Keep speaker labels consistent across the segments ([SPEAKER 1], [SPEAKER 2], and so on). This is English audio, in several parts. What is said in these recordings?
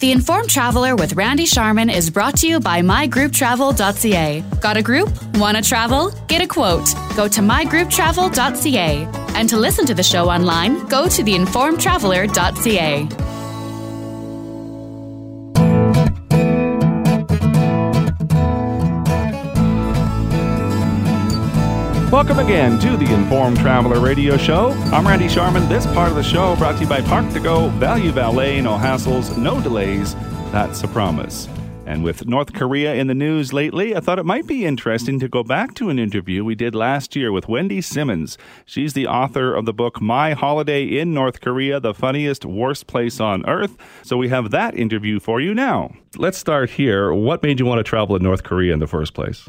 [SPEAKER 1] The Informed Traveler with Randy Sharman is brought to you by mygrouptravel.ca. Got a group? Want to travel? Get a quote. Go to mygrouptravel.ca. And to listen to the show online, go to theinformedtraveler.ca.
[SPEAKER 2] Welcome again to the Informed Traveler Radio Show. I'm Randy Sharman. This part of the show brought to you by Park to Go, Value Valet, no hassles, no delays. That's a promise. And with North Korea in the news lately, I thought it might be interesting to go back to an interview we did last year with Wendy Simmons. She's the author of the book My Holiday in North Korea, the funniest, worst place on earth. So we have that interview for you now. Let's start here. What made you want to travel in North Korea in the first place?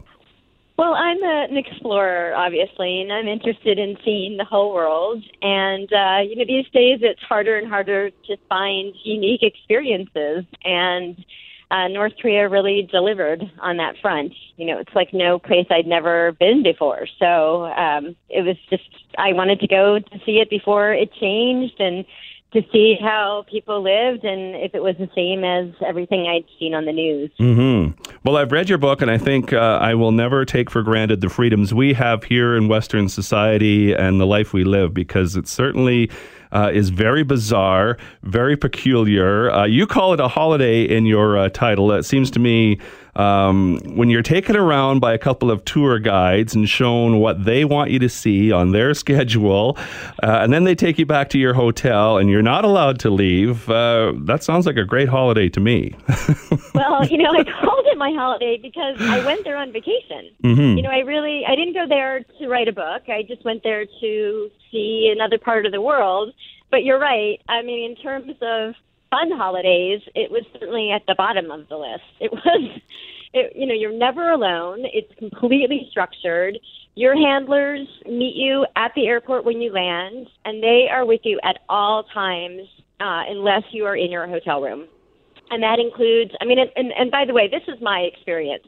[SPEAKER 3] Well, I'm an explorer, obviously, and I'm interested in seeing the whole world. And uh, you know, these days it's harder and harder to find unique experiences, and uh, North Korea really delivered on that front. You know, it's like no place I'd never been before. So um, it was just I wanted to go to see it before it changed, and to see how people lived and if it was the same as everything I'd seen on the news.
[SPEAKER 2] Mm-hmm. Well, I've read your book, and I think uh, I will never take for granted the freedoms we have here in Western society and the life we live because it certainly. Uh, is very bizarre, very peculiar. Uh, you call it a holiday in your uh, title. It seems to me um, when you're taken around by a couple of tour guides and shown what they want you to see on their schedule, uh, and then they take you back to your hotel and you're not allowed to leave, uh, that sounds like a great holiday to me.
[SPEAKER 3] well, you know, I called it my holiday because I went there on vacation. Mm-hmm. You know, I really, I didn't go there to write a book. I just went there to see another part of the world. But you're right. I mean, in terms of fun holidays, it was certainly at the bottom of the list. It was, it, you know, you're never alone. It's completely structured. Your handlers meet you at the airport when you land, and they are with you at all times uh, unless you are in your hotel room. And that includes, I mean, and, and, and by the way, this is my experience.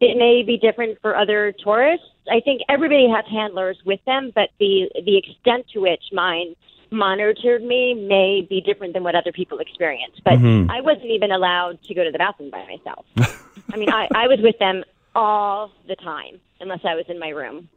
[SPEAKER 3] It may be different for other tourists. I think everybody has handlers with them, but the the extent to which mine monitored me may be different than what other people experience. But mm-hmm. I wasn't even allowed to go to the bathroom by myself. I mean, I, I was with them all the time, unless I was in my room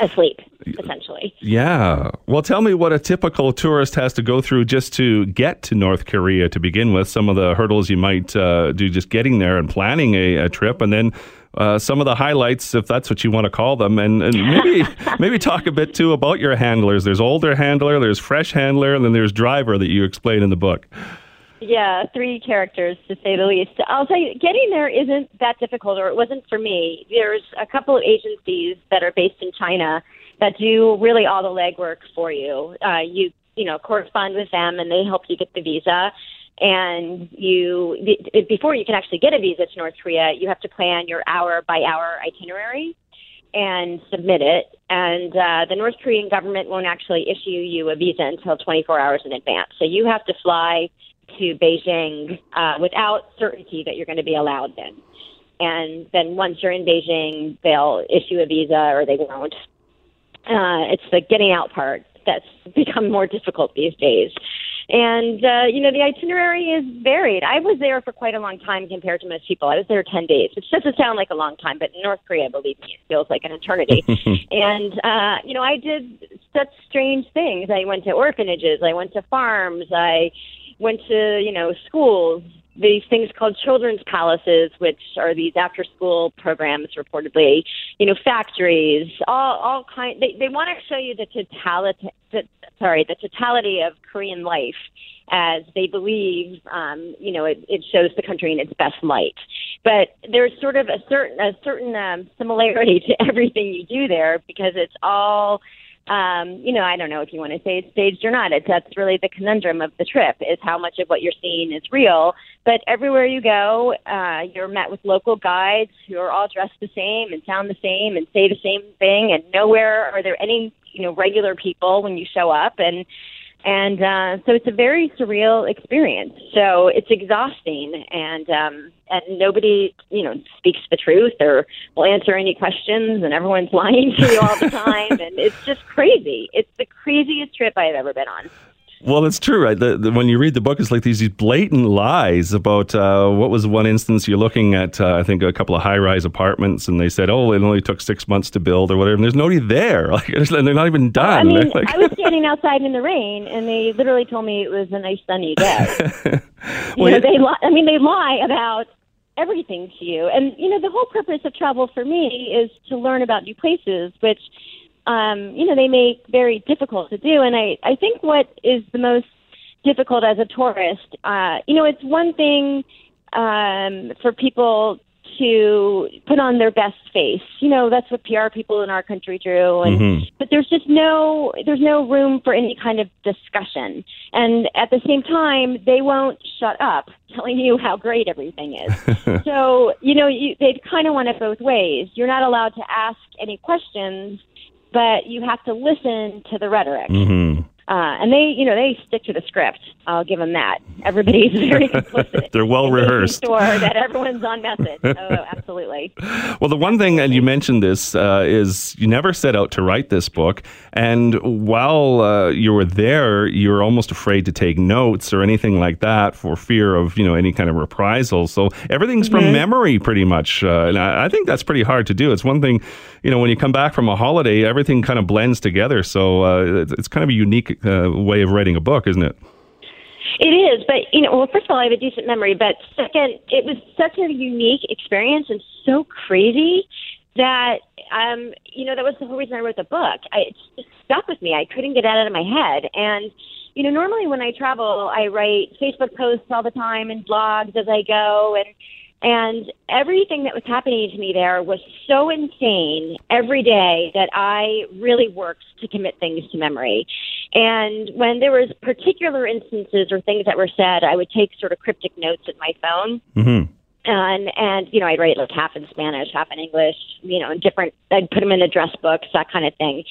[SPEAKER 3] asleep, essentially.
[SPEAKER 2] Yeah. Well, tell me what a typical tourist has to go through just to get to North Korea to begin with. Some of the hurdles you might uh, do just getting there and planning a, a trip, and then uh, some of the highlights, if that's what you want to call them, and, and maybe maybe talk a bit too about your handlers. There's older handler, there's fresh handler, and then there's driver that you explain in the book.
[SPEAKER 3] Yeah, three characters to say the least. I'll tell you, getting there isn't that difficult, or it wasn't for me. There's a couple of agencies that are based in China that do really all the legwork for you. Uh, you you know correspond with them, and they help you get the visa and you before you can actually get a visa to North Korea, you have to plan your hour by hour itinerary and submit it. And uh, the North Korean government won't actually issue you a visa until 24 hours in advance. So you have to fly to Beijing uh, without certainty that you're going to be allowed in. And then once you're in Beijing, they'll issue a visa or they won't. Uh, it's the getting out part that's become more difficult these days. And, uh, you know, the itinerary is varied. I was there for quite a long time compared to most people. I was there 10 days, which doesn't sound like a long time, but in North Korea, believe me, it feels like an eternity. and, uh, you know, I did such strange things. I went to orphanages, I went to farms, I went to, you know, schools, these things called children's palaces, which are these after school programs reportedly, you know, factories, all all kind they, they want to show you the totality the, sorry, the totality of Korean life as they believe um, you know, it, it shows the country in its best light. But there's sort of a certain a certain um, similarity to everything you do there because it's all um, you know, I don't know if you want to say it's staged or not. It's that's really the conundrum of the trip is how much of what you're seeing is real. But everywhere you go, uh, you're met with local guides who are all dressed the same and sound the same and say the same thing. And nowhere are there any you know regular people when you show up and and uh, so it's a very surreal experience. So it's exhausting, and um, and nobody, you know, speaks the truth or will answer any questions, and everyone's lying to you all the time, and it's just crazy. It's the craziest trip I've ever been on.
[SPEAKER 2] Well, it's true, right? The, the, when you read the book, it's like these, these blatant lies about uh, what was one instance you're looking at, uh, I think, a couple of high rise apartments, and they said, oh, it only took six months to build or whatever, and there's nobody there. Like, and they're not even done. I
[SPEAKER 3] mean,
[SPEAKER 2] like,
[SPEAKER 3] I was standing outside in the rain, and they literally told me it was a nice sunny day. well, you know, they li- I mean, they lie about everything to you. And, you know, the whole purpose of travel for me is to learn about new places, which um, you know, they make very difficult to do. And I, I think what is the most difficult as a tourist, uh, you know, it's one thing um, for people to put on their best face. You know, that's what PR people in our country do. And mm-hmm. but there's just no there's no room for any kind of discussion. And at the same time, they won't shut up telling you how great everything is. so, you know, you, they kind of want it both ways. You're not allowed to ask any questions but you have to listen to the rhetoric. Mm-hmm. Uh, and they, you know, they stick to the script. I'll give them that. Everybody's very complicit.
[SPEAKER 2] They're well rehearsed.
[SPEAKER 3] Sure that everyone's on message. Oh, absolutely.
[SPEAKER 2] well, the one thing, and you mentioned this, uh, is you never set out to write this book. And while uh, you were there, you were almost afraid to take notes or anything like that for fear of, you know, any kind of reprisal. So everything's mm-hmm. from memory, pretty much. Uh, and I, I think that's pretty hard to do. It's one thing, you know, when you come back from a holiday, everything kind of blends together. So uh, it's, it's kind of a unique uh, way of writing a book, isn't it?
[SPEAKER 3] It is, but you know, well, first of all, I have a decent memory, but second, it was such a unique experience and so crazy that um, you know that was the whole reason I wrote the book. I, it just stuck with me. I couldn't get it out of my head, and you know, normally when I travel, I write Facebook posts all the time and blogs as I go, and and everything that was happening to me there was so insane every day that I really worked to commit things to memory. And when there was particular instances or things that were said, I would take sort of cryptic notes in my phone. Mm-hmm. And and you know I'd write like half in Spanish, half in English, you know, in different. I'd put them in address books, that kind of thing.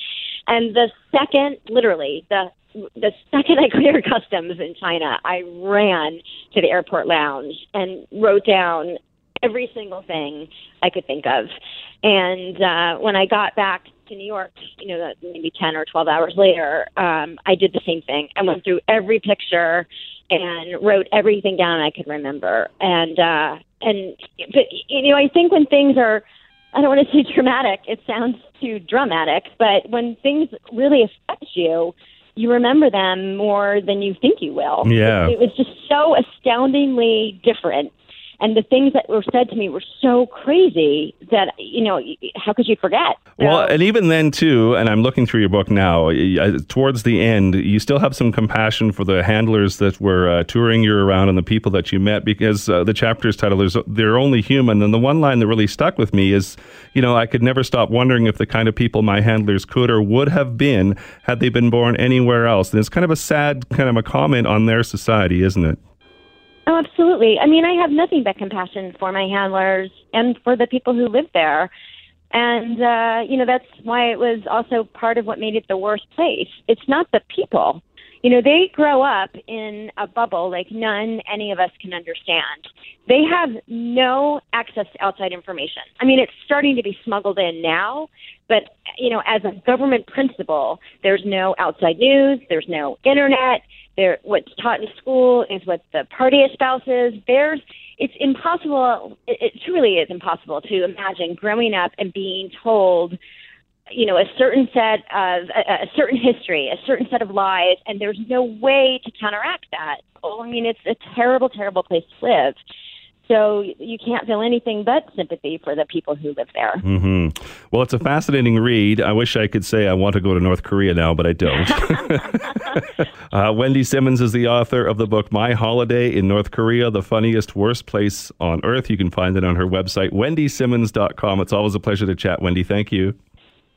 [SPEAKER 3] And the second, literally, the the second I cleared customs in China, I ran to the airport lounge and wrote down every single thing I could think of. And uh, when I got back to New York, you know, maybe 10 or 12 hours later, um, I did the same thing. I went through every picture and wrote everything down I could remember. And, uh, and, but, you know, I think when things are, I don't want to say dramatic, it sounds too dramatic, but when things really affect you, you remember them more than you think you will.
[SPEAKER 2] Yeah.
[SPEAKER 3] It, it was just so astoundingly different and the things that were said to me were so crazy that you know how could you forget?
[SPEAKER 2] Well and even then too and i'm looking through your book now towards the end you still have some compassion for the handlers that were uh, touring you around and the people that you met because uh, the chapter's title is they're only human. And the one line that really stuck with me is you know i could never stop wondering if the kind of people my handlers could or would have been had they been born anywhere else. And it's kind of a sad kind of a comment on their society isn't it
[SPEAKER 3] Oh, absolutely. I mean, I have nothing but compassion for my handlers and for the people who live there. And, uh, you know, that's why it was also part of what made it the worst place. It's not the people. You know, they grow up in a bubble like none any of us can understand. They have no access to outside information. I mean, it's starting to be smuggled in now, but, you know, as a government principle, there's no outside news, there's no internet, there, what's taught in school is what the party espouses. There's, it's impossible. It, it truly is impossible to imagine growing up and being told, you know, a certain set of a, a certain history, a certain set of lies, and there's no way to counteract that. Oh, I mean, it's a terrible, terrible place to live. So you can't feel anything but sympathy for the people who live there.
[SPEAKER 2] Mm-hmm. Well, it's a fascinating read. I wish I could say I want to go to North Korea now, but I don't. uh, Wendy Simmons is the author of the book My Holiday in North Korea, the funniest, worst place on earth. You can find it on her website, wendysimmons.com. It's always a pleasure to chat, Wendy. Thank you.